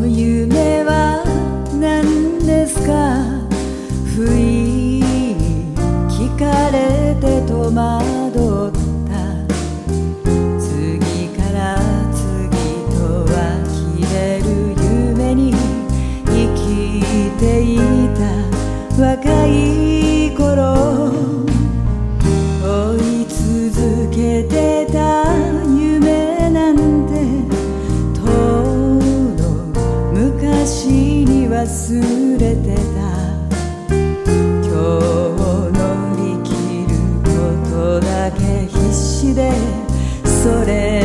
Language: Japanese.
の夢は何ですか？不意聞かれて戸惑った。次から次と呆れる夢に生きていた。若い頃私に忘れてた。今日乗り切ることだけ必死でそれ